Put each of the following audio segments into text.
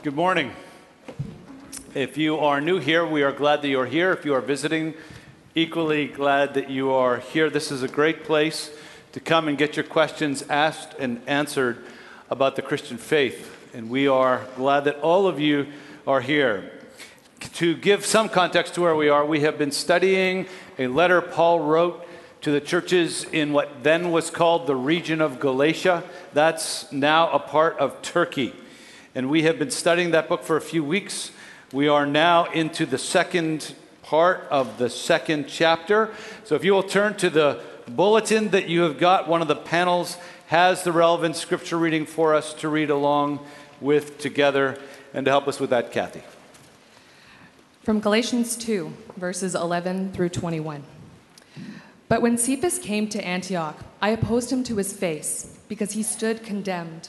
Good morning. If you are new here, we are glad that you are here. If you are visiting, equally glad that you are here. This is a great place to come and get your questions asked and answered about the Christian faith. And we are glad that all of you are here. To give some context to where we are, we have been studying a letter Paul wrote to the churches in what then was called the region of Galatia. That's now a part of Turkey and we have been studying that book for a few weeks. We are now into the second part of the second chapter. So if you will turn to the bulletin that you have got, one of the panels has the relevant scripture reading for us to read along with together and to help us with that, Kathy. From Galatians 2, verses 11 through 21. But when Cephas came to Antioch, I opposed him to his face because he stood condemned.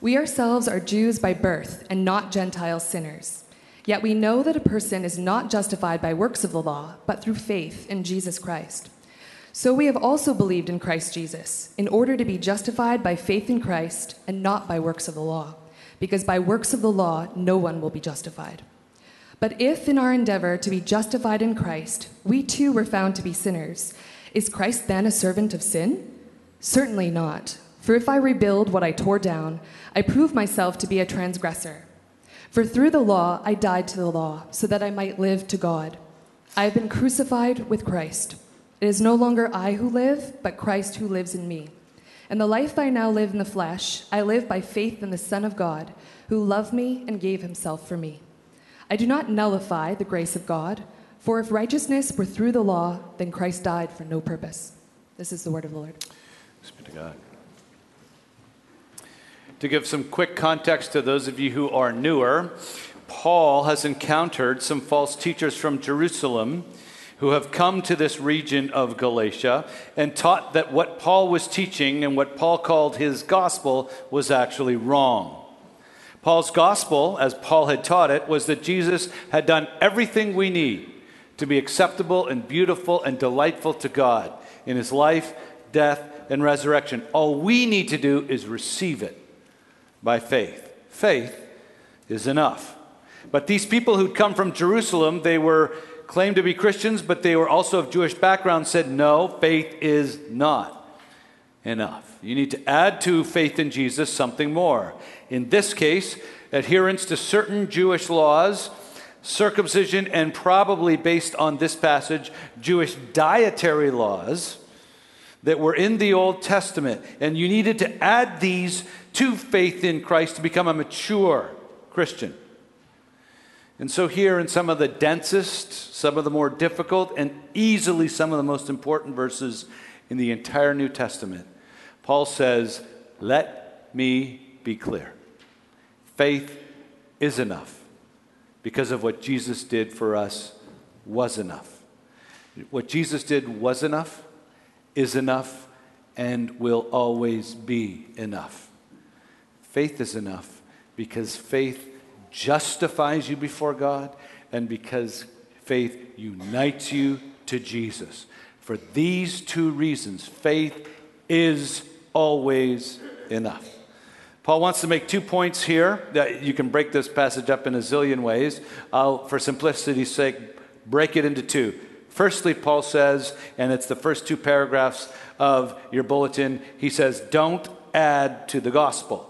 We ourselves are Jews by birth and not Gentile sinners. Yet we know that a person is not justified by works of the law, but through faith in Jesus Christ. So we have also believed in Christ Jesus, in order to be justified by faith in Christ and not by works of the law, because by works of the law no one will be justified. But if in our endeavor to be justified in Christ, we too were found to be sinners, is Christ then a servant of sin? Certainly not. For if I rebuild what I tore down, I prove myself to be a transgressor. For through the law I died to the law, so that I might live to God. I have been crucified with Christ. It is no longer I who live, but Christ who lives in me. And the life I now live in the flesh, I live by faith in the Son of God, who loved me and gave himself for me. I do not nullify the grace of God, for if righteousness were through the law, then Christ died for no purpose. This is the word of the Lord. Speak to God. To give some quick context to those of you who are newer, Paul has encountered some false teachers from Jerusalem who have come to this region of Galatia and taught that what Paul was teaching and what Paul called his gospel was actually wrong. Paul's gospel, as Paul had taught it, was that Jesus had done everything we need to be acceptable and beautiful and delightful to God in his life, death, and resurrection. All we need to do is receive it by faith. Faith is enough. But these people who'd come from Jerusalem, they were claimed to be Christians, but they were also of Jewish background, said, no, faith is not enough. You need to add to faith in Jesus something more. In this case, adherence to certain Jewish laws, circumcision, and probably based on this passage, Jewish dietary laws that were in the Old Testament. And you needed to add these to faith in Christ to become a mature Christian. And so, here in some of the densest, some of the more difficult, and easily some of the most important verses in the entire New Testament, Paul says, Let me be clear. Faith is enough because of what Jesus did for us was enough. What Jesus did was enough, is enough, and will always be enough. Faith is enough because faith justifies you before God and because faith unites you to Jesus. For these two reasons, faith is always enough. Paul wants to make two points here that you can break this passage up in a zillion ways. I'll, for simplicity's sake, break it into two. Firstly, Paul says, and it's the first two paragraphs of your bulletin, he says, don't add to the gospel.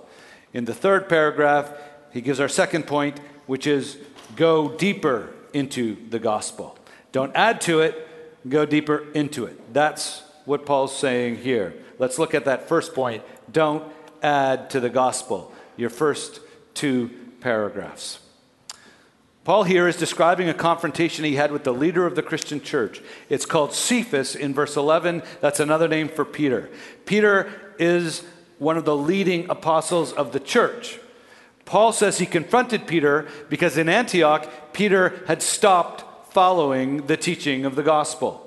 In the third paragraph, he gives our second point, which is go deeper into the gospel. Don't add to it, go deeper into it. That's what Paul's saying here. Let's look at that first point. Don't add to the gospel. Your first two paragraphs. Paul here is describing a confrontation he had with the leader of the Christian church. It's called Cephas in verse 11. That's another name for Peter. Peter is one of the leading apostles of the church. Paul says he confronted Peter because in Antioch, Peter had stopped following the teaching of the gospel.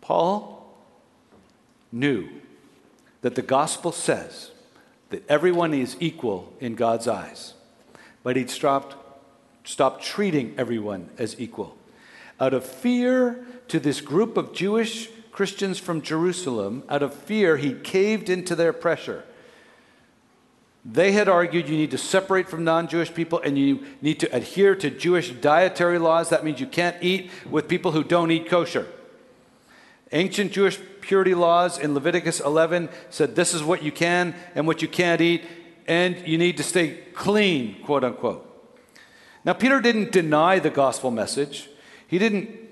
Paul knew that the gospel says that everyone is equal in God's eyes, but he'd stopped, stopped treating everyone as equal. Out of fear to this group of Jewish Christians from Jerusalem, out of fear, he caved into their pressure. They had argued you need to separate from non Jewish people and you need to adhere to Jewish dietary laws. That means you can't eat with people who don't eat kosher. Ancient Jewish purity laws in Leviticus 11 said this is what you can and what you can't eat, and you need to stay clean, quote unquote. Now, Peter didn't deny the gospel message. He didn't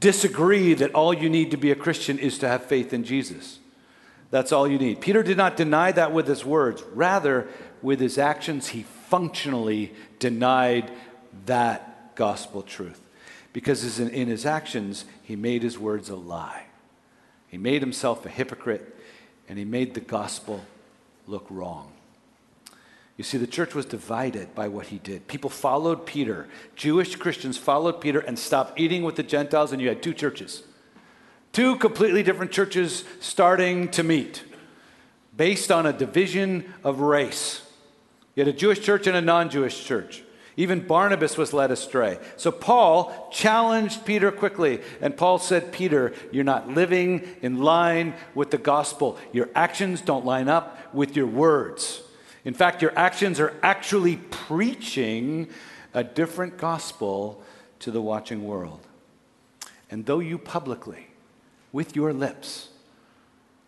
disagree that all you need to be a Christian is to have faith in Jesus. That's all you need. Peter did not deny that with his words. Rather, with his actions, he functionally denied that gospel truth. Because in his actions, he made his words a lie. He made himself a hypocrite, and he made the gospel look wrong. You see, the church was divided by what he did. People followed Peter. Jewish Christians followed Peter and stopped eating with the Gentiles, and you had two churches. Two completely different churches starting to meet based on a division of race. You had a Jewish church and a non Jewish church. Even Barnabas was led astray. So Paul challenged Peter quickly, and Paul said, Peter, you're not living in line with the gospel. Your actions don't line up with your words. In fact, your actions are actually preaching a different gospel to the watching world. And though you publicly, with your lips,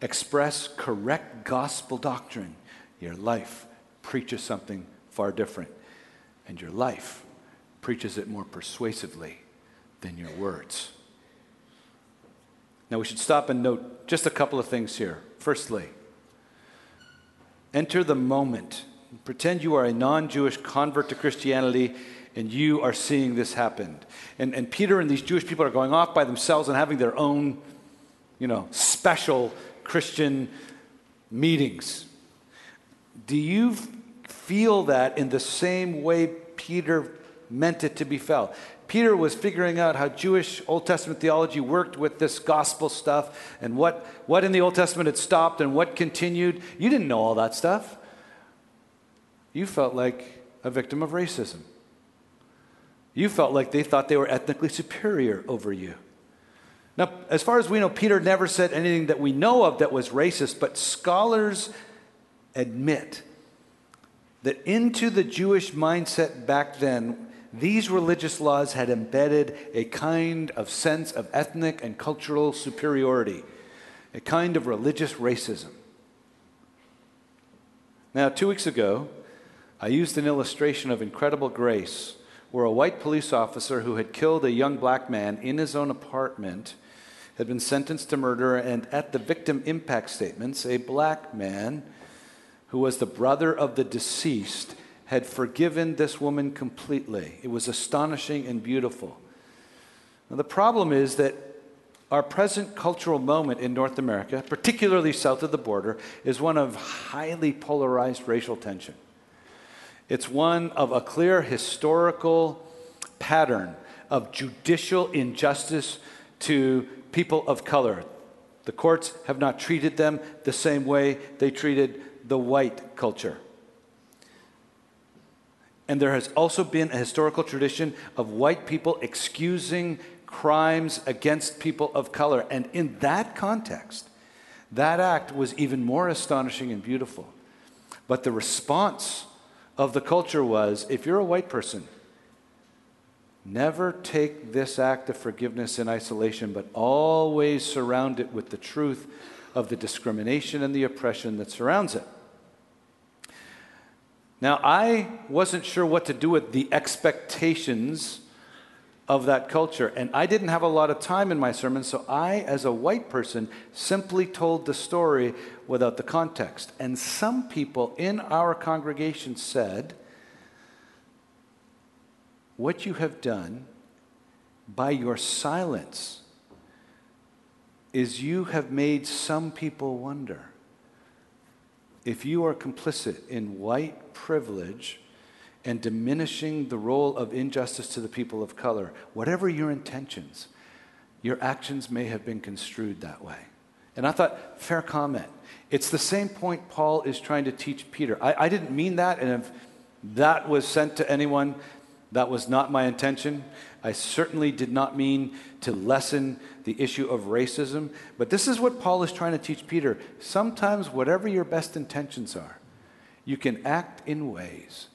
express correct gospel doctrine, your life preaches something far different and your life preaches it more persuasively than your words. Now, we should stop and note just a couple of things here. Firstly, enter the moment. Pretend you are a non Jewish convert to Christianity and you are seeing this happen. And, and Peter and these Jewish people are going off by themselves and having their own, you know, special Christian meetings. Do you feel that in the same way Peter meant it to be felt. Peter was figuring out how Jewish Old Testament theology worked with this gospel stuff and what, what in the Old Testament had stopped and what continued. You didn't know all that stuff. You felt like a victim of racism. You felt like they thought they were ethnically superior over you. Now, as far as we know, Peter never said anything that we know of that was racist, but scholars admit that into the Jewish mindset back then, these religious laws had embedded a kind of sense of ethnic and cultural superiority, a kind of religious racism. Now, two weeks ago, I used an illustration of incredible grace where a white police officer who had killed a young black man in his own apartment had been sentenced to murder, and at the victim impact statements, a black man who was the brother of the deceased, had forgiven this woman completely. It was astonishing and beautiful. Now, the problem is that our present cultural moment in North America, particularly south of the border, is one of highly polarized racial tension. It's one of a clear historical pattern of judicial injustice to people of color. The courts have not treated them the same way they treated the white culture. And there has also been a historical tradition of white people excusing crimes against people of color. And in that context, that act was even more astonishing and beautiful. But the response of the culture was if you're a white person, never take this act of forgiveness in isolation, but always surround it with the truth of the discrimination and the oppression that surrounds it. Now, I wasn't sure what to do with the expectations of that culture, and I didn't have a lot of time in my sermon, so I, as a white person, simply told the story without the context. And some people in our congregation said, What you have done by your silence is you have made some people wonder if you are complicit in white privilege and diminishing the role of injustice to the people of color, whatever your intentions, your actions may have been construed that way. And I thought, fair comment. It's the same point Paul is trying to teach Peter. I, I didn't mean that, and if that was sent to anyone, that was not my intention. I certainly did not mean to lessen the issue of racism, but this is what Paul is trying to teach Peter. Sometimes, whatever your best intentions are, you can act in ways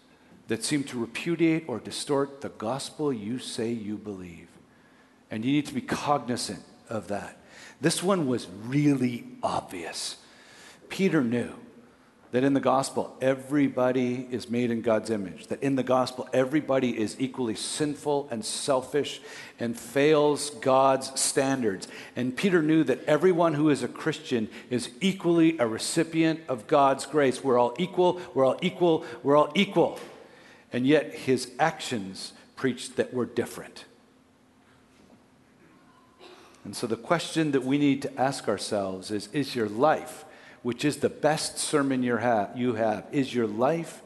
that seem to repudiate or distort the gospel you say you believe. And you need to be cognizant of that. This one was really obvious. Peter knew that in the gospel, everybody is made in God's image, that in the gospel, everybody is equally sinful and selfish and fails God's standards. And Peter knew that everyone who is a Christian is equally a recipient of God's grace. We're all equal, we're all equal, we're all equal. And yet his actions preached that we're different. And so the question that we need to ask ourselves is Is your life, which is the best sermon you have, is your life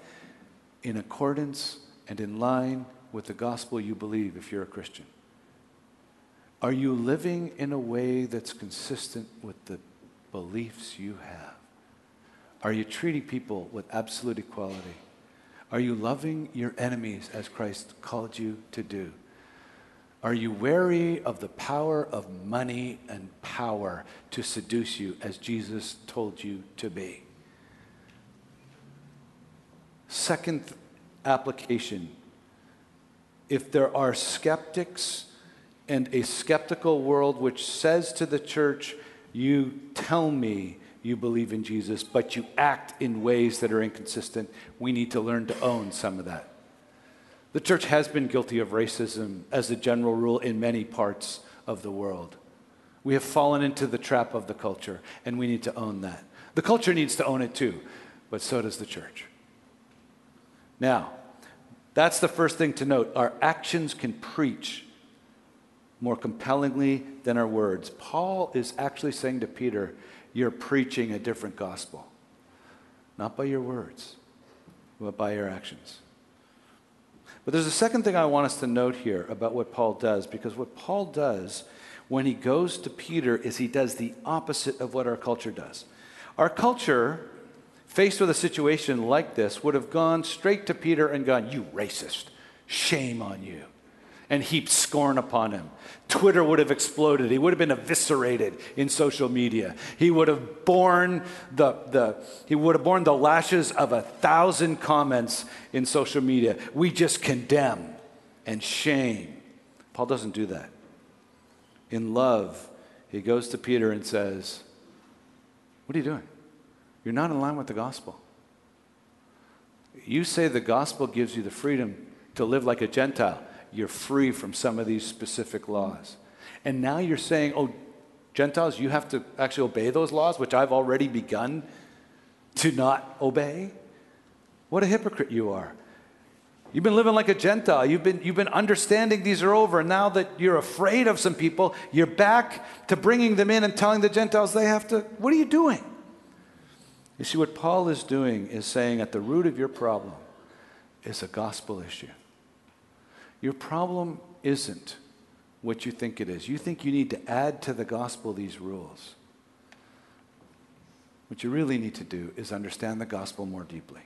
in accordance and in line with the gospel you believe if you're a Christian? Are you living in a way that's consistent with the beliefs you have? Are you treating people with absolute equality? Are you loving your enemies as Christ called you to do? Are you wary of the power of money and power to seduce you as Jesus told you to be? Second application if there are skeptics and a skeptical world which says to the church, You tell me you believe in Jesus, but you act in ways that are inconsistent, we need to learn to own some of that. The church has been guilty of racism as a general rule in many parts of the world. We have fallen into the trap of the culture, and we need to own that. The culture needs to own it too, but so does the church. Now, that's the first thing to note. Our actions can preach more compellingly than our words. Paul is actually saying to Peter, You're preaching a different gospel, not by your words, but by your actions. But there's a second thing I want us to note here about what Paul does, because what Paul does when he goes to Peter is he does the opposite of what our culture does. Our culture, faced with a situation like this, would have gone straight to Peter and gone, You racist, shame on you and heaped scorn upon him. Twitter would have exploded. He would have been eviscerated in social media. He would have borne the, the, he would have borne the lashes of a thousand comments in social media. We just condemn and shame. Paul doesn't do that. In love, he goes to Peter and says, What are you doing? You're not in line with the gospel. You say the gospel gives you the freedom to live like a Gentile you're free from some of these specific laws. And now you're saying, oh, Gentiles, you have to actually obey those laws, which I've already begun to not obey? What a hypocrite you are. You've been living like a Gentile. You've been, you've been understanding these are over. Now that you're afraid of some people, you're back to bringing them in and telling the Gentiles they have to. What are you doing? You see, what Paul is doing is saying at the root of your problem is a gospel issue. Your problem isn't what you think it is. You think you need to add to the gospel these rules. What you really need to do is understand the gospel more deeply.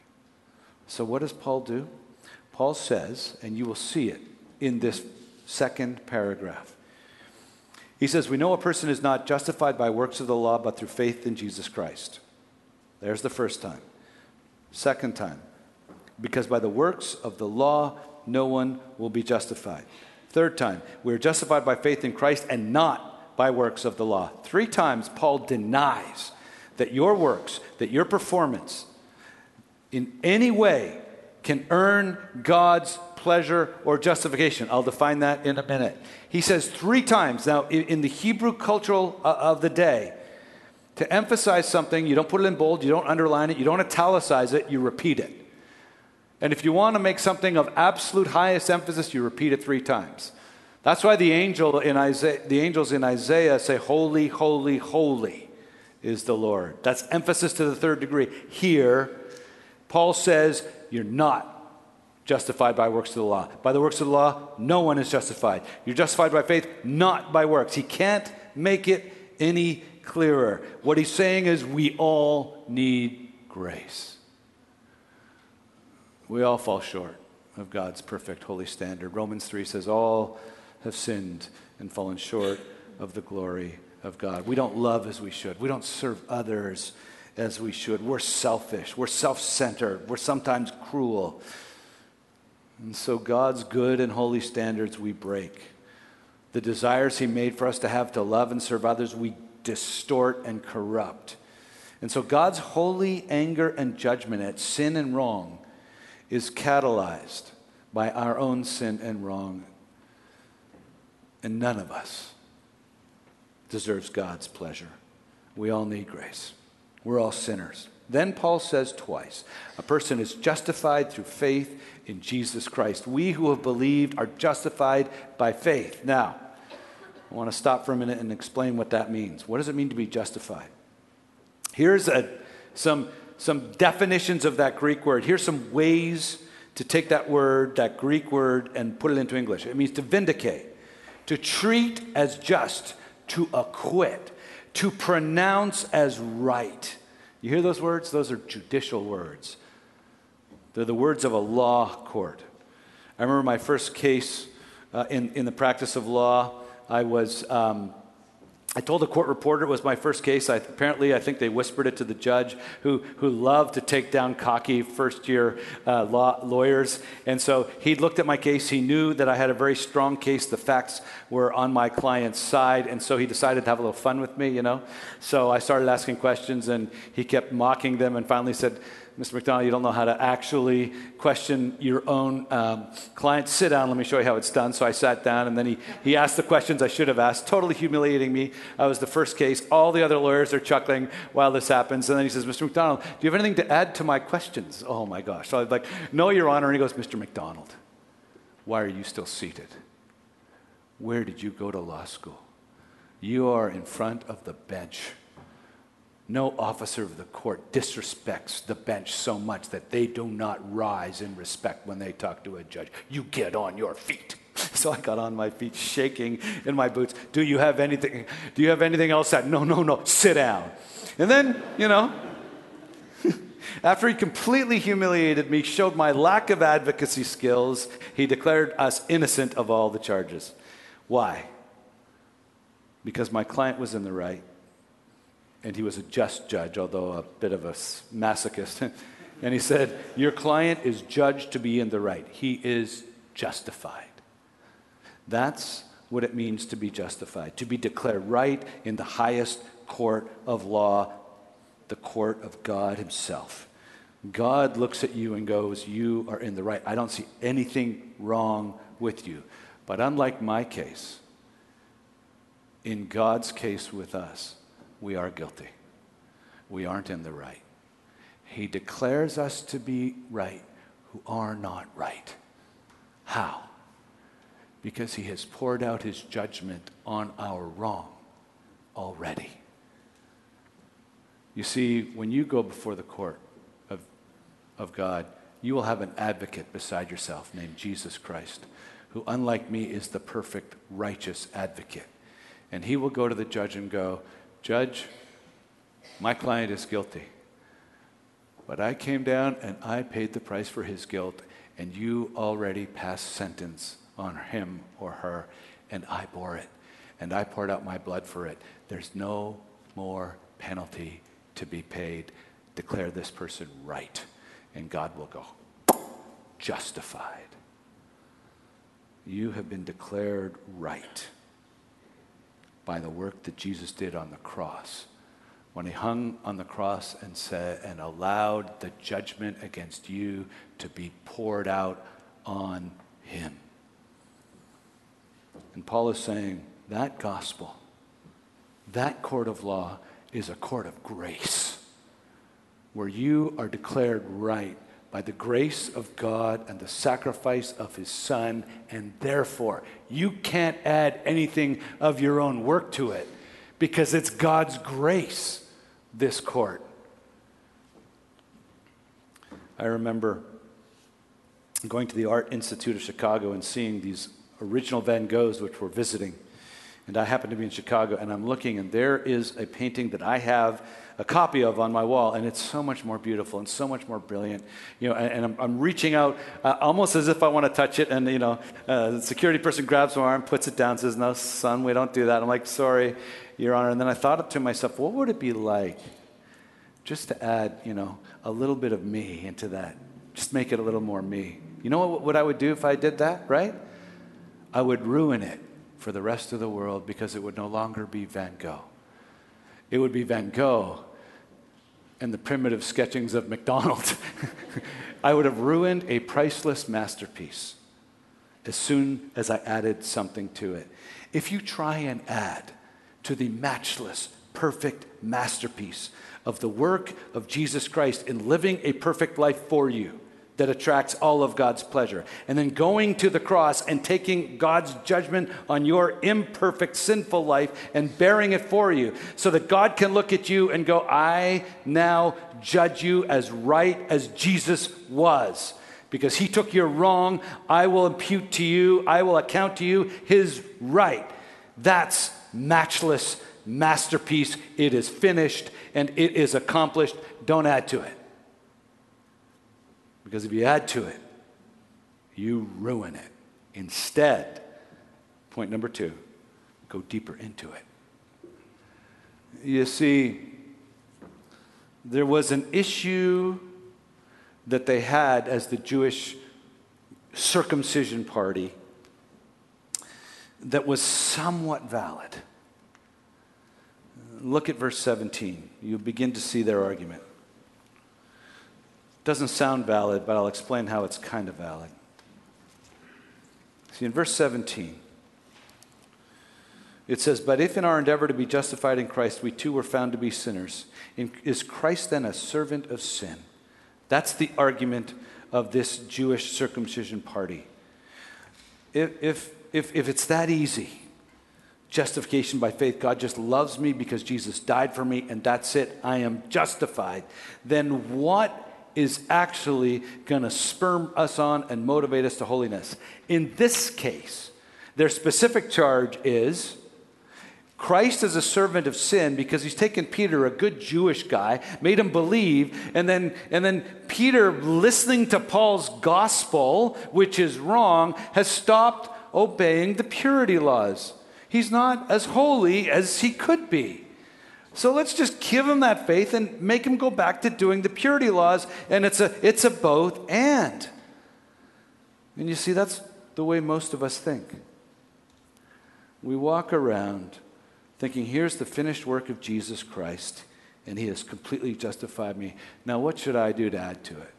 So, what does Paul do? Paul says, and you will see it in this second paragraph. He says, We know a person is not justified by works of the law, but through faith in Jesus Christ. There's the first time. Second time, because by the works of the law, no one will be justified. Third time, we are justified by faith in Christ and not by works of the law. Three times, Paul denies that your works, that your performance in any way can earn God's pleasure or justification. I'll define that in a minute. He says three times. Now, in the Hebrew cultural uh, of the day, to emphasize something, you don't put it in bold, you don't underline it, you don't italicize it, you repeat it. And if you want to make something of absolute highest emphasis, you repeat it three times. That's why the, angel in Isaiah, the angels in Isaiah say, Holy, holy, holy is the Lord. That's emphasis to the third degree. Here, Paul says, You're not justified by works of the law. By the works of the law, no one is justified. You're justified by faith, not by works. He can't make it any clearer. What he's saying is, we all need grace. We all fall short of God's perfect holy standard. Romans 3 says, All have sinned and fallen short of the glory of God. We don't love as we should. We don't serve others as we should. We're selfish. We're self centered. We're sometimes cruel. And so, God's good and holy standards we break. The desires He made for us to have to love and serve others, we distort and corrupt. And so, God's holy anger and judgment at sin and wrong is catalyzed by our own sin and wrong. And none of us deserves God's pleasure. We all need grace. We're all sinners. Then Paul says twice a person is justified through faith in Jesus Christ. We who have believed are justified by faith. Now, I want to stop for a minute and explain what that means. What does it mean to be justified? Here's a, some, some definitions of that Greek word. Here's some ways to take that word, that Greek word, and put it into English. It means to vindicate, to treat as just, to acquit, to pronounce as right. You hear those words? Those are judicial words. They're the words of a law court. I remember my first case uh, in, in the practice of law. I was um, I told a court reporter it was my first case. I, apparently, I think they whispered it to the judge who, who loved to take down cocky first year uh, law, lawyers. And so he looked at my case. He knew that I had a very strong case. The facts were on my client's side. And so he decided to have a little fun with me, you know. So I started asking questions, and he kept mocking them and finally said, Mr. MacDonald, you don't know how to actually question your own um, client. Sit down, let me show you how it's done. So I sat down, and then he, he asked the questions I should have asked, totally humiliating me. I was the first case. All the other lawyers are chuckling while this happens. And then he says, Mr. MacDonald, do you have anything to add to my questions? Oh my gosh. So I'm like, No, Your Honor. And he goes, Mr. MacDonald, why are you still seated? Where did you go to law school? You are in front of the bench no officer of the court disrespects the bench so much that they do not rise in respect when they talk to a judge. You get on your feet. So I got on my feet, shaking in my boots. Do you have anything? Do you have anything else? That no, no, no. Sit down. And then, you know, after he completely humiliated me, showed my lack of advocacy skills, he declared us innocent of all the charges. Why? Because my client was in the right and he was a just judge, although a bit of a masochist. and he said, Your client is judged to be in the right. He is justified. That's what it means to be justified, to be declared right in the highest court of law, the court of God Himself. God looks at you and goes, You are in the right. I don't see anything wrong with you. But unlike my case, in God's case with us, we are guilty. We aren't in the right. He declares us to be right who are not right. How? Because he has poured out his judgment on our wrong already. You see, when you go before the court of, of God, you will have an advocate beside yourself named Jesus Christ, who, unlike me, is the perfect, righteous advocate. And he will go to the judge and go, Judge, my client is guilty. But I came down and I paid the price for his guilt, and you already passed sentence on him or her, and I bore it. And I poured out my blood for it. There's no more penalty to be paid. Declare this person right, and God will go, justified. You have been declared right by the work that Jesus did on the cross. When he hung on the cross and said and allowed the judgment against you to be poured out on him. And Paul is saying that gospel, that court of law is a court of grace where you are declared right by the grace of God and the sacrifice of his son, and therefore you can't add anything of your own work to it because it's God's grace this court. I remember going to the Art Institute of Chicago and seeing these original Van Goghs, which we're visiting. And I happened to be in Chicago, and I'm looking, and there is a painting that I have a copy of on my wall, and it's so much more beautiful and so much more brilliant. You know, and, and I'm, I'm, reaching out uh, almost as if I want to touch it, and you know, uh, the security person grabs my arm, puts it down, says, "No, son, we don't do that." I'm like, "Sorry, Your Honor." And then I thought to myself, what would it be like just to add, you know, a little bit of me into that? Just make it a little more me. You know what, what I would do if I did that, right? I would ruin it for the rest of the world because it would no longer be Van Gogh. It would be Van Gogh and the primitive sketchings of MacDonald. I would have ruined a priceless masterpiece as soon as I added something to it. If you try and add to the matchless, perfect masterpiece of the work of Jesus Christ in living a perfect life for you, that attracts all of God's pleasure. And then going to the cross and taking God's judgment on your imperfect, sinful life and bearing it for you so that God can look at you and go, I now judge you as right as Jesus was. Because he took your wrong, I will impute to you, I will account to you his right. That's matchless masterpiece. It is finished and it is accomplished. Don't add to it. Because if you add to it, you ruin it. Instead, point number two, go deeper into it. You see, there was an issue that they had as the Jewish circumcision party that was somewhat valid. Look at verse 17. You begin to see their argument. Doesn't sound valid, but I'll explain how it's kind of valid. See, in verse 17, it says, But if in our endeavor to be justified in Christ we too were found to be sinners, is Christ then a servant of sin? That's the argument of this Jewish circumcision party. If, if, if, if it's that easy, justification by faith, God just loves me because Jesus died for me and that's it, I am justified, then what is actually going to spur us on and motivate us to holiness. In this case, their specific charge is Christ is a servant of sin because he's taken Peter, a good Jewish guy, made him believe, and then, and then Peter, listening to Paul's gospel, which is wrong, has stopped obeying the purity laws. He's not as holy as he could be. So let's just give him that faith and make him go back to doing the purity laws. And it's a, it's a both and. And you see, that's the way most of us think. We walk around thinking, here's the finished work of Jesus Christ, and he has completely justified me. Now, what should I do to add to it?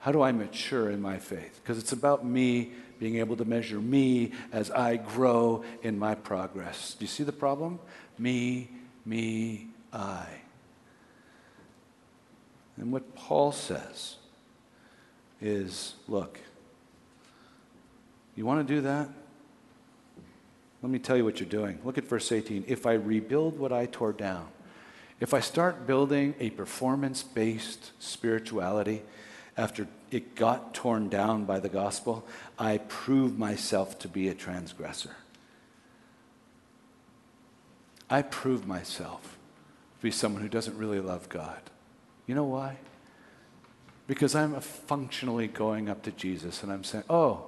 How do I mature in my faith? Because it's about me being able to measure me as I grow in my progress. Do you see the problem? Me me, I. And what Paul says is look, you want to do that? Let me tell you what you're doing. Look at verse 18. If I rebuild what I tore down, if I start building a performance based spirituality after it got torn down by the gospel, I prove myself to be a transgressor. I prove myself to be someone who doesn't really love God. You know why? Because I'm functionally going up to Jesus and I'm saying, Oh,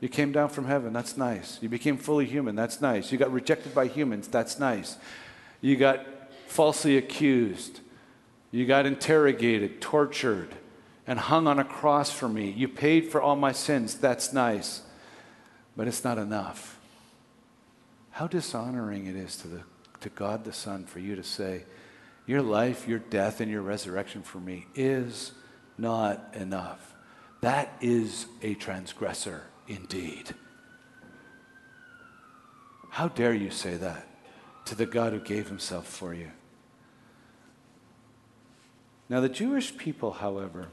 you came down from heaven. That's nice. You became fully human. That's nice. You got rejected by humans. That's nice. You got falsely accused. You got interrogated, tortured, and hung on a cross for me. You paid for all my sins. That's nice. But it's not enough. How dishonoring it is to the to God the Son for you to say, Your life, your death, and your resurrection for me is not enough. That is a transgressor indeed. How dare you say that to the God who gave himself for you? Now, the Jewish people, however,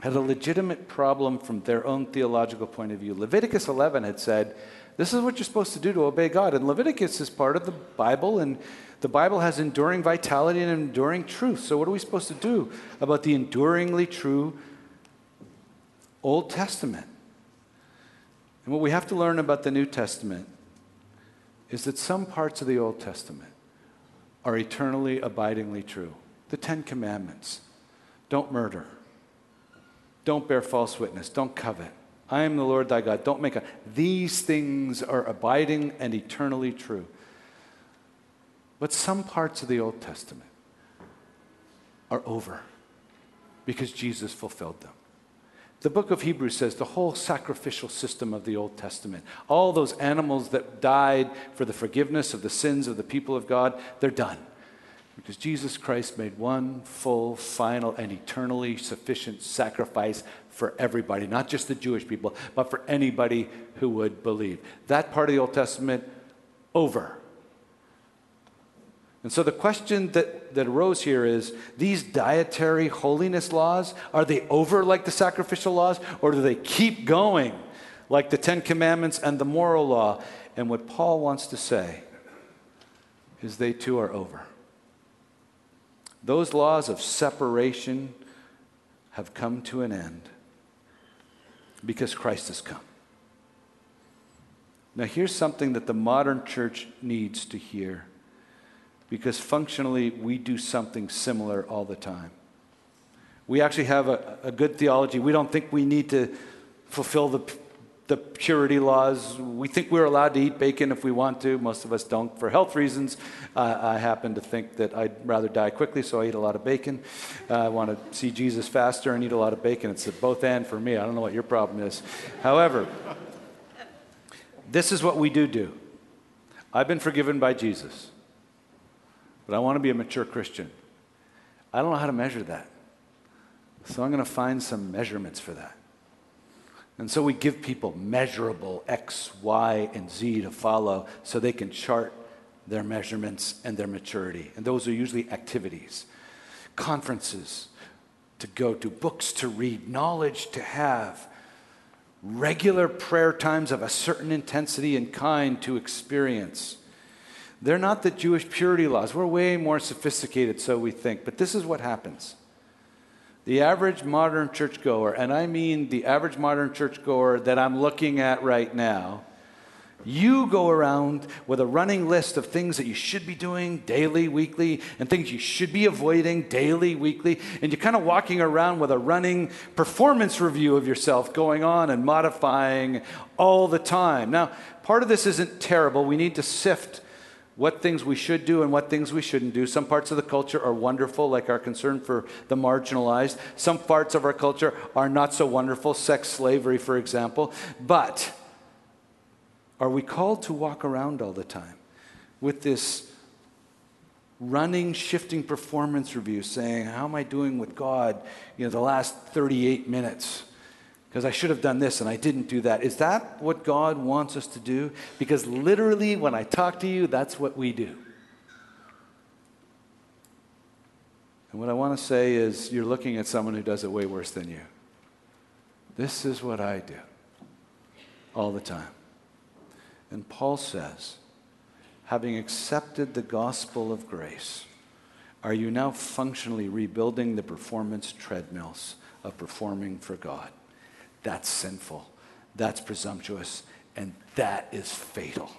had a legitimate problem from their own theological point of view. Leviticus 11 had said, This is what you're supposed to do to obey God. And Leviticus is part of the Bible, and the Bible has enduring vitality and enduring truth. So, what are we supposed to do about the enduringly true Old Testament? And what we have to learn about the New Testament is that some parts of the Old Testament are eternally, abidingly true. The Ten Commandments don't murder, don't bear false witness, don't covet. I am the Lord thy God. Don't make a. These things are abiding and eternally true. But some parts of the Old Testament are over because Jesus fulfilled them. The book of Hebrews says the whole sacrificial system of the Old Testament, all those animals that died for the forgiveness of the sins of the people of God, they're done. Because Jesus Christ made one full, final, and eternally sufficient sacrifice for everybody, not just the Jewish people, but for anybody who would believe. That part of the Old Testament, over. And so the question that, that arose here is these dietary holiness laws, are they over like the sacrificial laws, or do they keep going like the Ten Commandments and the moral law? And what Paul wants to say is they too are over. Those laws of separation have come to an end because Christ has come. Now, here's something that the modern church needs to hear because functionally we do something similar all the time. We actually have a, a good theology. We don't think we need to fulfill the the purity laws. We think we're allowed to eat bacon if we want to. Most of us don't for health reasons. Uh, I happen to think that I'd rather die quickly, so I eat a lot of bacon. Uh, I want to see Jesus faster and eat a lot of bacon. It's a both and for me. I don't know what your problem is. However, this is what we do do. I've been forgiven by Jesus, but I want to be a mature Christian. I don't know how to measure that. So I'm going to find some measurements for that. And so we give people measurable X, Y, and Z to follow so they can chart their measurements and their maturity. And those are usually activities, conferences to go to, books to read, knowledge to have, regular prayer times of a certain intensity and kind to experience. They're not the Jewish purity laws. We're way more sophisticated, so we think. But this is what happens the average modern churchgoer, and I mean the average modern churchgoer that I'm looking at right now, you go around with a running list of things that you should be doing daily, weekly, and things you should be avoiding daily, weekly, and you're kind of walking around with a running performance review of yourself going on and modifying all the time. Now, part of this isn't terrible. We need to sift what things we should do and what things we shouldn't do. Some parts of the culture are wonderful, like our concern for the marginalized. Some parts of our culture are not so wonderful, sex slavery, for example. But are we called to walk around all the time with this running, shifting performance review saying, How am I doing with God, you know, the last 38 minutes? Because I should have done this and I didn't do that. Is that what God wants us to do? Because literally, when I talk to you, that's what we do. And what I want to say is, you're looking at someone who does it way worse than you. This is what I do all the time. And Paul says, having accepted the gospel of grace, are you now functionally rebuilding the performance treadmills of performing for God? That's sinful. That's presumptuous. And that is fatal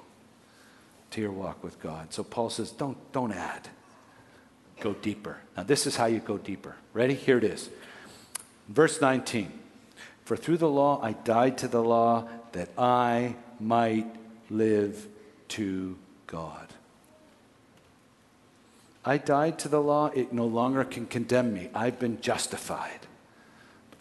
to your walk with God. So Paul says, don't, don't add. Go deeper. Now, this is how you go deeper. Ready? Here it is. Verse 19 For through the law I died to the law that I might live to God. I died to the law, it no longer can condemn me. I've been justified.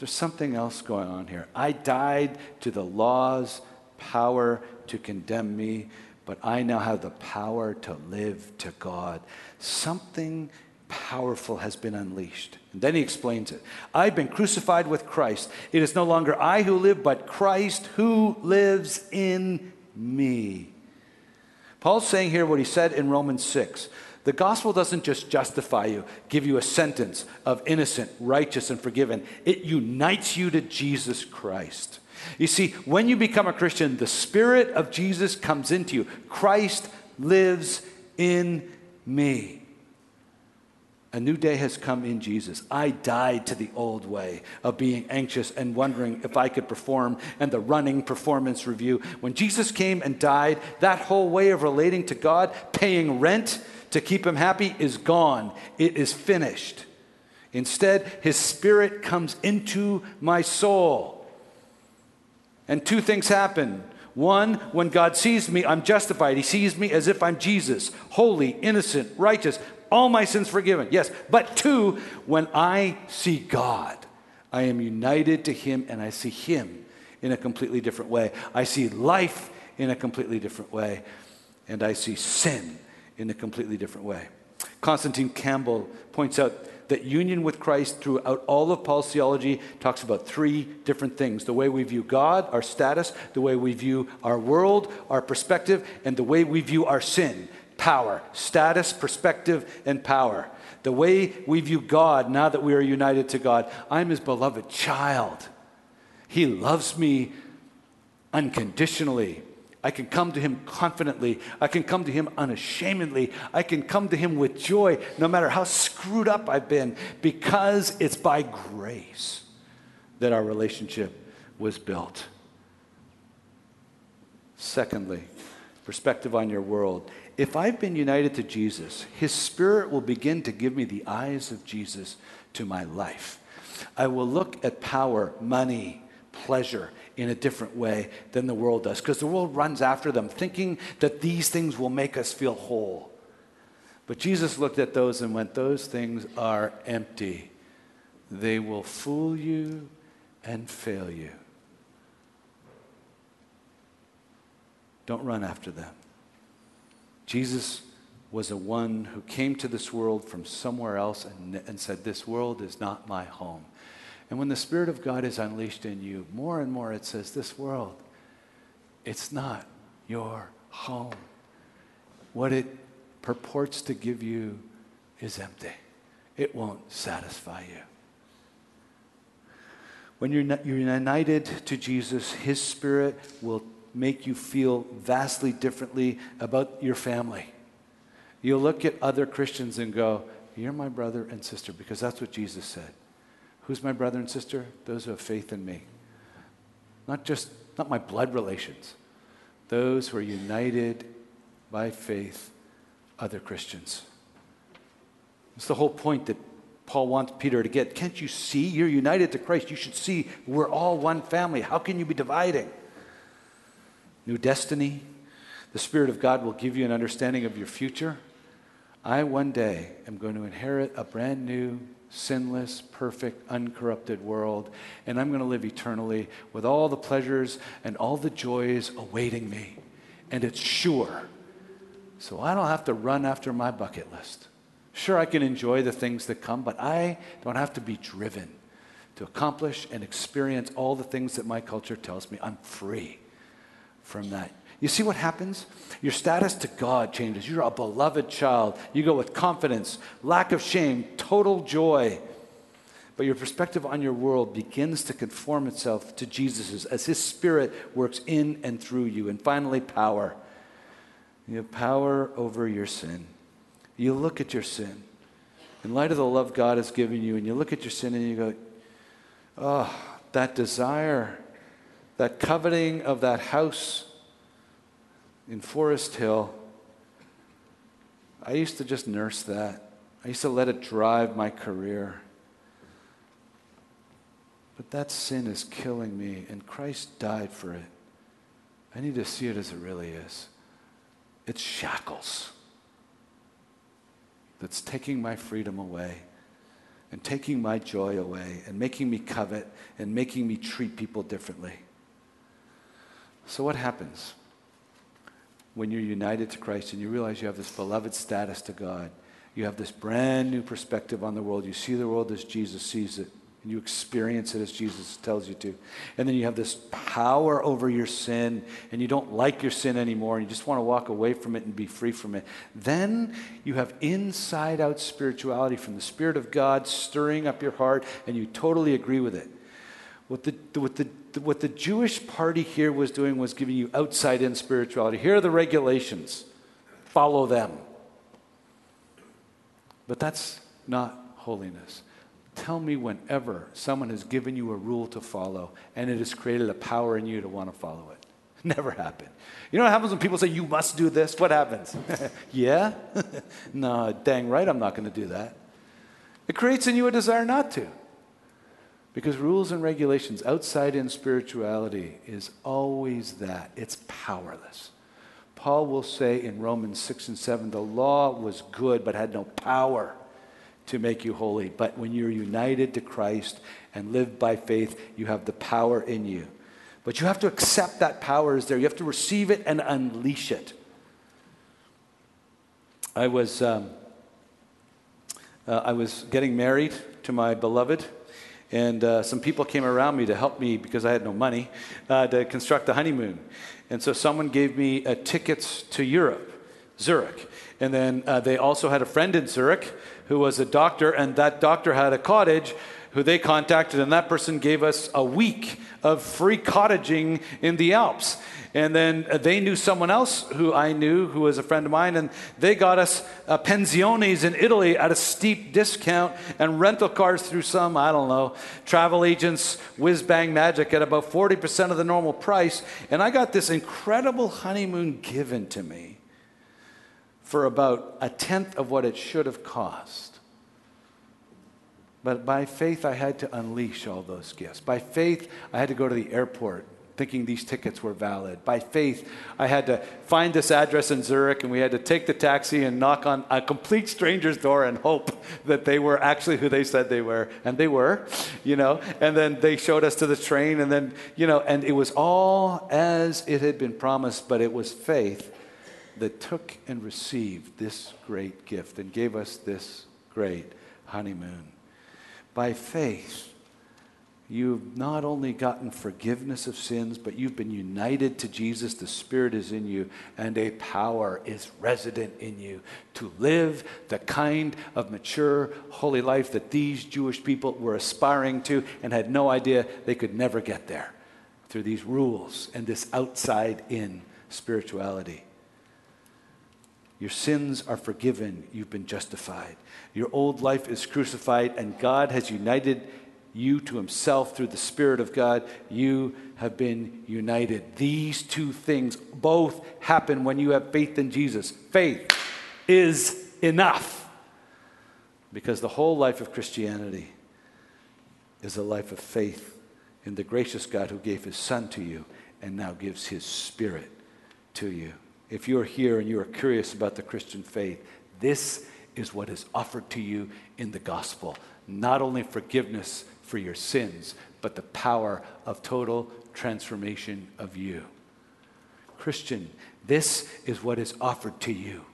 There's something else going on here. I died to the law's power to condemn me, but I now have the power to live to God. Something powerful has been unleashed. And then he explains it. I've been crucified with Christ. It is no longer I who live, but Christ who lives in me. Paul's saying here what he said in Romans 6 the gospel doesn't just justify you, give you a sentence of innocent, righteous, and forgiven. It unites you to Jesus Christ. You see, when you become a Christian, the Spirit of Jesus comes into you. Christ lives in me. A new day has come in Jesus. I died to the old way of being anxious and wondering if I could perform and the running performance review. When Jesus came and died, that whole way of relating to God, paying rent to keep him happy, is gone. It is finished. Instead, his spirit comes into my soul. And two things happen. One, when God sees me, I'm justified. He sees me as if I'm Jesus, holy, innocent, righteous, all my sins forgiven. Yes. But two, when I see God, I am united to Him and I see Him in a completely different way. I see life in a completely different way. And I see sin in a completely different way. Constantine Campbell points out that union with Christ throughout all of Paul's theology talks about three different things the way we view God, our status, the way we view our world, our perspective, and the way we view our sin power, status, perspective, and power. The way we view God now that we are united to God. I'm his beloved child. He loves me unconditionally. I can come to him confidently. I can come to him unashamedly. I can come to him with joy, no matter how screwed up I've been, because it's by grace that our relationship was built. Secondly, perspective on your world. If I've been united to Jesus, His Spirit will begin to give me the eyes of Jesus to my life. I will look at power, money, pleasure in a different way than the world does because the world runs after them, thinking that these things will make us feel whole. But Jesus looked at those and went, Those things are empty. They will fool you and fail you. Don't run after them. Jesus was a one who came to this world from somewhere else and, and said, This world is not my home. And when the Spirit of God is unleashed in you, more and more it says, This world, it's not your home. What it purports to give you is empty, it won't satisfy you. When you're, you're united to Jesus, His Spirit will make you feel vastly differently about your family. You'll look at other Christians and go, You're my brother and sister, because that's what Jesus said. Who's my brother and sister? Those who have faith in me. Not just, not my blood relations, those who are united by faith, other Christians. It's the whole point that Paul wants Peter to get. Can't you see? You're united to Christ. You should see we're all one family. How can you be dividing? new destiny. The Spirit of God will give you an understanding of your future. I one day am going to inherit a brand new, sinless, perfect, uncorrupted world, and I'm going to live eternally with all the pleasures and all the joys awaiting me. And it's sure. So I don't have to run after my bucket list. Sure, I can enjoy the things that come, but I don't have to be driven to accomplish and experience all the things that my culture tells me. I'm free from that. You see what happens? Your status to God changes. You're a beloved child. You go with confidence, lack of shame, total joy. But your perspective on your world begins to conform itself to Jesus's as his spirit works in and through you. And finally, power. You have power over your sin. You look at your sin in light of the love God has given you, and you look at your sin and you go, oh, that desire that coveting of that house in Forest Hill, I used to just nurse that. I used to let it drive my career. But that sin is killing me, and Christ died for it. I need to see it as it really is. It's shackles that's taking my freedom away and taking my joy away and making me covet and making me treat people differently. So, what happens when you're united to Christ and you realize you have this beloved status to God? You have this brand new perspective on the world. You see the world as Jesus sees it, and you experience it as Jesus tells you to. And then you have this power over your sin, and you don't like your sin anymore, and you just want to walk away from it and be free from it. Then you have inside out spirituality from the Spirit of God stirring up your heart, and you totally agree with it. What the, what, the, what the Jewish party here was doing was giving you outside in spirituality. Here are the regulations, follow them. But that's not holiness. Tell me whenever someone has given you a rule to follow and it has created a power in you to want to follow it. Never happened. You know what happens when people say, you must do this? What happens? yeah? no, dang right, I'm not going to do that. It creates in you a desire not to. Because rules and regulations outside in spirituality is always that it's powerless. Paul will say in Romans 6 and 7 the law was good but had no power to make you holy. But when you're united to Christ and live by faith, you have the power in you. But you have to accept that power is there. You have to receive it and unleash it. I was, um, uh, I was getting married to my beloved and uh, some people came around me to help me because I had no money uh, to construct the honeymoon. And so someone gave me uh, tickets to Europe, Zurich. And then uh, they also had a friend in Zurich who was a doctor, and that doctor had a cottage who they contacted, and that person gave us a week of free cottaging in the Alps. And then they knew someone else who I knew, who was a friend of mine, and they got us uh, pensiones in Italy at a steep discount and rental cars through some, I don't know, travel agents, whiz bang magic at about 40% of the normal price. And I got this incredible honeymoon given to me for about a tenth of what it should have cost. But by faith, I had to unleash all those gifts. By faith, I had to go to the airport thinking these tickets were valid. By faith, I had to find this address in Zurich and we had to take the taxi and knock on a complete stranger's door and hope that they were actually who they said they were. And they were, you know. And then they showed us to the train and then, you know, and it was all as it had been promised, but it was faith that took and received this great gift and gave us this great honeymoon. By faith, You've not only gotten forgiveness of sins, but you've been united to Jesus. The Spirit is in you, and a power is resident in you to live the kind of mature, holy life that these Jewish people were aspiring to and had no idea they could never get there through these rules and this outside in spirituality. Your sins are forgiven. You've been justified. Your old life is crucified, and God has united you to himself through the Spirit of God, you have been united. These two things both happen when you have faith in Jesus. Faith is enough because the whole life of Christianity is a life of faith in the gracious God who gave his Son to you and now gives his Spirit to you. If you're here and you are curious about the Christian faith, this is what is offered to you in the gospel. Not only forgiveness for your sins, but the power of total transformation of you. Christian, this is what is offered to you.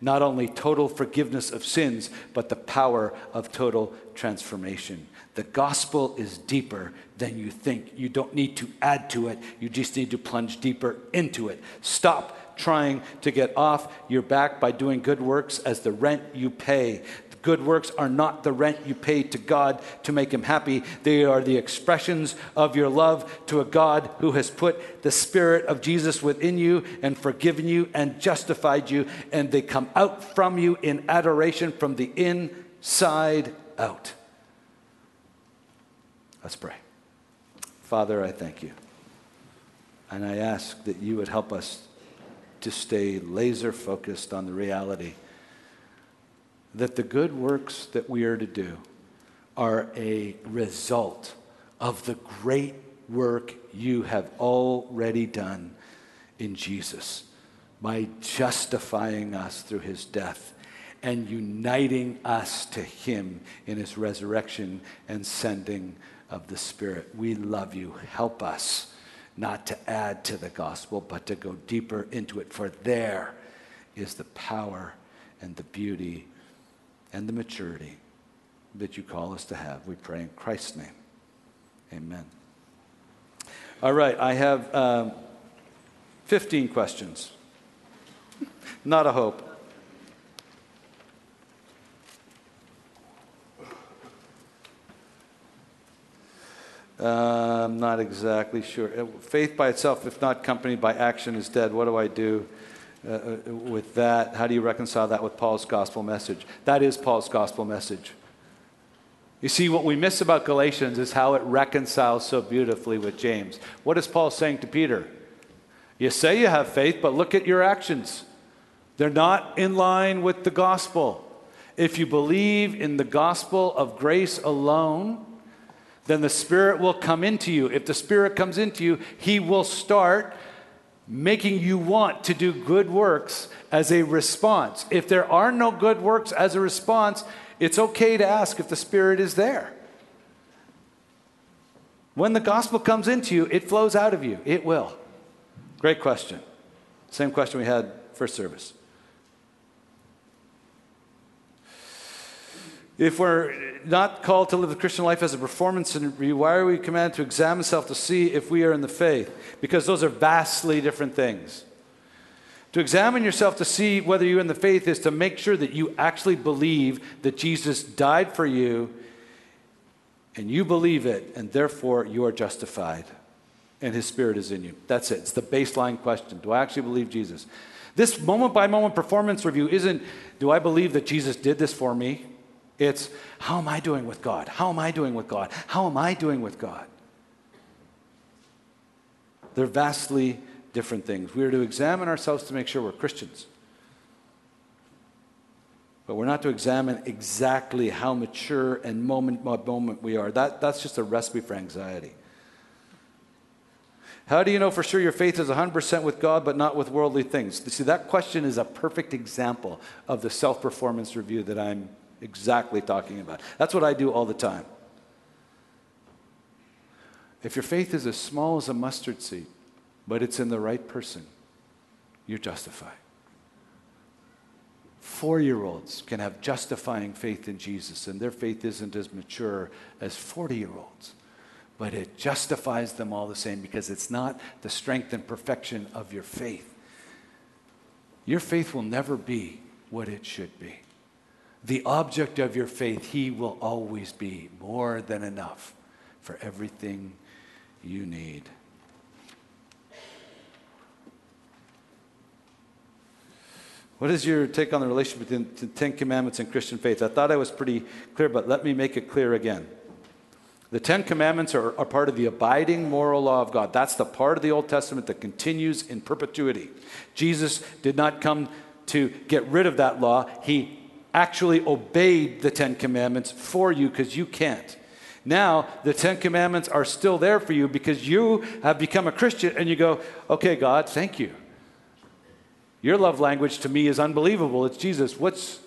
Not only total forgiveness of sins, but the power of total transformation. The gospel is deeper than you think. You don't need to add to it, you just need to plunge deeper into it. Stop trying to get off your back by doing good works as the rent you pay. Good works are not the rent you pay to God to make him happy. They are the expressions of your love to a God who has put the Spirit of Jesus within you and forgiven you and justified you. And they come out from you in adoration from the inside out. Let's pray. Father, I thank you. And I ask that you would help us to stay laser focused on the reality that the good works that we are to do are a result of the great work you have already done in Jesus by justifying us through his death and uniting us to him in his resurrection and sending of the Spirit. We love you. Help us not to add to the gospel, but to go deeper into it, for there is the power and the beauty and the maturity that you call us to have. We pray in Christ's name. Amen. All right, I have um, 15 questions. Not a hope. I'm not exactly sure. Uh, faith by itself, if not accompanied by action, is dead. What do I do uh, uh, with that? How do you reconcile that with Paul's gospel message? That is Paul's gospel message. You see, what we miss about Galatians is how it reconciles so beautifully with James. What is Paul saying to Peter? You say you have faith, but look at your actions. They're not in line with the gospel. If you believe in the gospel of grace alone, then the Spirit will come into you. If the Spirit comes into you, He will start making you want to do good works as a response. If there are no good works as a response, it's okay to ask if the Spirit is there. When the gospel comes into you, it flows out of you. It will. Great question. Same question we had first service. If we're not called to live the Christian life as a performance why are we commanded to examine self to see if we are in the faith? Because those are vastly different things. To examine yourself to see whether you're in the faith is to make sure that you actually believe that Jesus died for you and you believe it, and therefore you are justified and his spirit is in you. That's it. It's the baseline question. Do I actually believe Jesus? This moment by moment performance review isn't, do I believe that Jesus did this for me? It's, how am I doing with God? How am I doing with God? How am I doing with God? They're vastly different things. We are to examine ourselves to make sure we're Christians. But we're not to examine exactly how mature and moment by moment we are. That, that's just a recipe for anxiety. How do you know for sure your faith is 100% with God but not with worldly things? See, that question is a perfect example of the self performance review that I'm exactly talking about. That's what I do all the time. If your faith is as small as a mustard seed, but it's in the right person, you're justified. Four year olds can have justifying faith in Jesus, and their faith isn't as mature as 40 year olds but it justifies them all the same because it's not the strength and perfection of your faith. Your faith will never be what it should be. The object of your faith, He will always be more than enough for everything you need. What is your take on the relationship between the Ten Commandments and Christian faith? I thought I was pretty clear, but let me make it clear again. The Ten Commandments are, are, part of the abiding moral law of God. That's the part of the Old Testament that continues in perpetuity. Jesus did not come to get rid of that law, He actually obeyed the Ten Commandments for you because you can't. Now, the Ten Commandments are still there for you because you have become a Christian and you go, okay, God, thank you. Your love language to me is unbelievable. It's Jesus. What's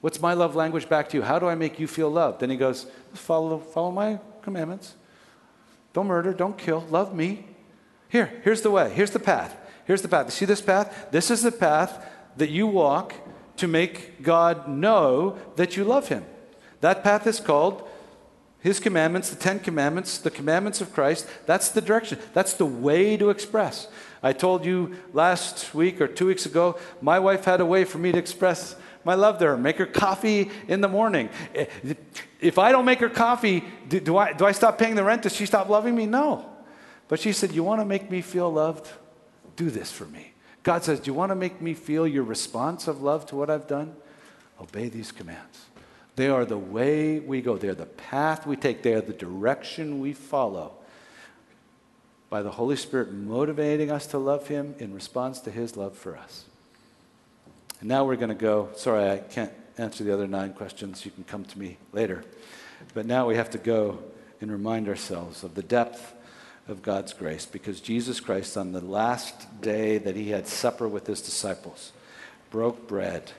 What's my love language back to you? How do I make you feel loved? Then he goes, follow, follow my commandments. Don't murder, don't kill, love me. Here, here's the way, here's the path. Here's the path. You see this path? This is the path that you walk to make God know that you love him. That path is called his commandments, the Ten Commandments, the commandments of Christ. That's the direction. That's the way to express. I told you last week or two weeks ago, my wife had a way for me to express my love to her. Make her coffee in the morning. If I don't make her coffee, do, do, I, do I stop paying the rent? Does she stop loving me? No. But she said, You want to make me feel loved? Do this for me. God says, Do you want to make me feel your response of love to what I've done? Obey these commands. They are the way we go, they're the path we take, they are the direction we follow. By the Holy Spirit motivating us to love Him in response to His love for us. And now we're going to go. Sorry, I can't answer the other nine questions. You can come to me later. But now we have to go and remind ourselves of the depth of God's grace because Jesus Christ, on the last day that he had supper with his disciples, broke bread.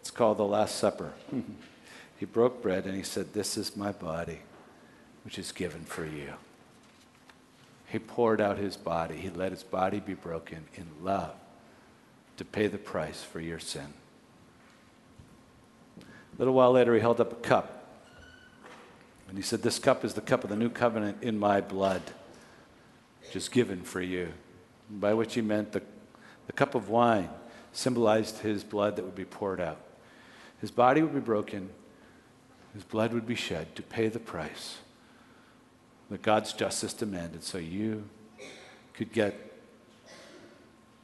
It's called the Last Supper. he broke bread and he said, This is my body, which is given for you. He poured out his body. He let his body be broken in love to pay the price for your sin. A little while later, he held up a cup. And he said, This cup is the cup of the new covenant in my blood, which is given for you. By which he meant the, the cup of wine symbolized his blood that would be poured out. His body would be broken, his blood would be shed to pay the price that God's justice demanded so you could get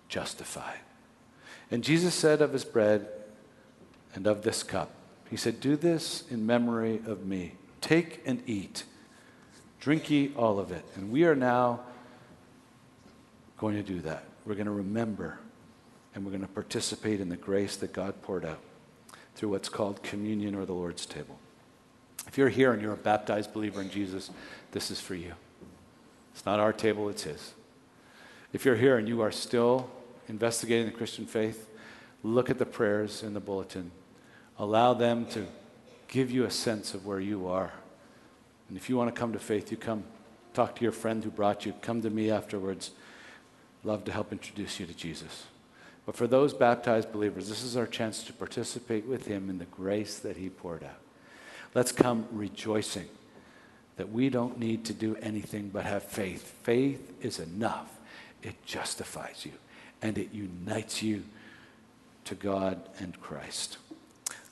justified. And Jesus said of his bread and of this cup, He said, Do this in memory of me. Take and eat. Drink ye all of it. And we are now going to do that. We're going to remember and we're going to participate in the grace that God poured out through what's called communion or the Lord's table. If you're here and you're a baptized believer in Jesus, this is for you. It's not our table, it's His. If you're here and you are still investigating the Christian faith, look at the prayers in the bulletin. Allow them to give you a sense of where you are. And if you want to come to faith, you come. Talk to your friend who brought you. Come to me afterwards. Love to help introduce you to Jesus. But for those baptized believers, this is our chance to participate with Him in the grace that He poured out. Let's come rejoicing that we don't need to do anything but have faith. Faith is enough, it justifies you, and it unites you to God and Christ.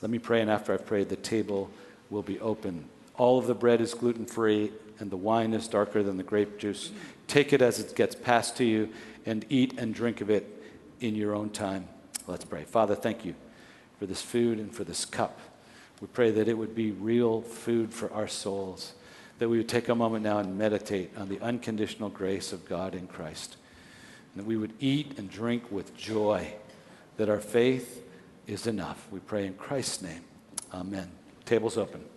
Let me pray, and after I've prayed, the table will be open. All of the bread is gluten free, and the wine is darker than the grape juice. Take it as it gets passed to you, and eat and drink of it in your own time. Let's pray. Father, thank you for this food and for this cup. We pray that it would be real food for our souls, that we would take a moment now and meditate on the unconditional grace of God in Christ, and that we would eat and drink with joy, that our faith is enough. We pray in Christ's name. Amen. Table's open.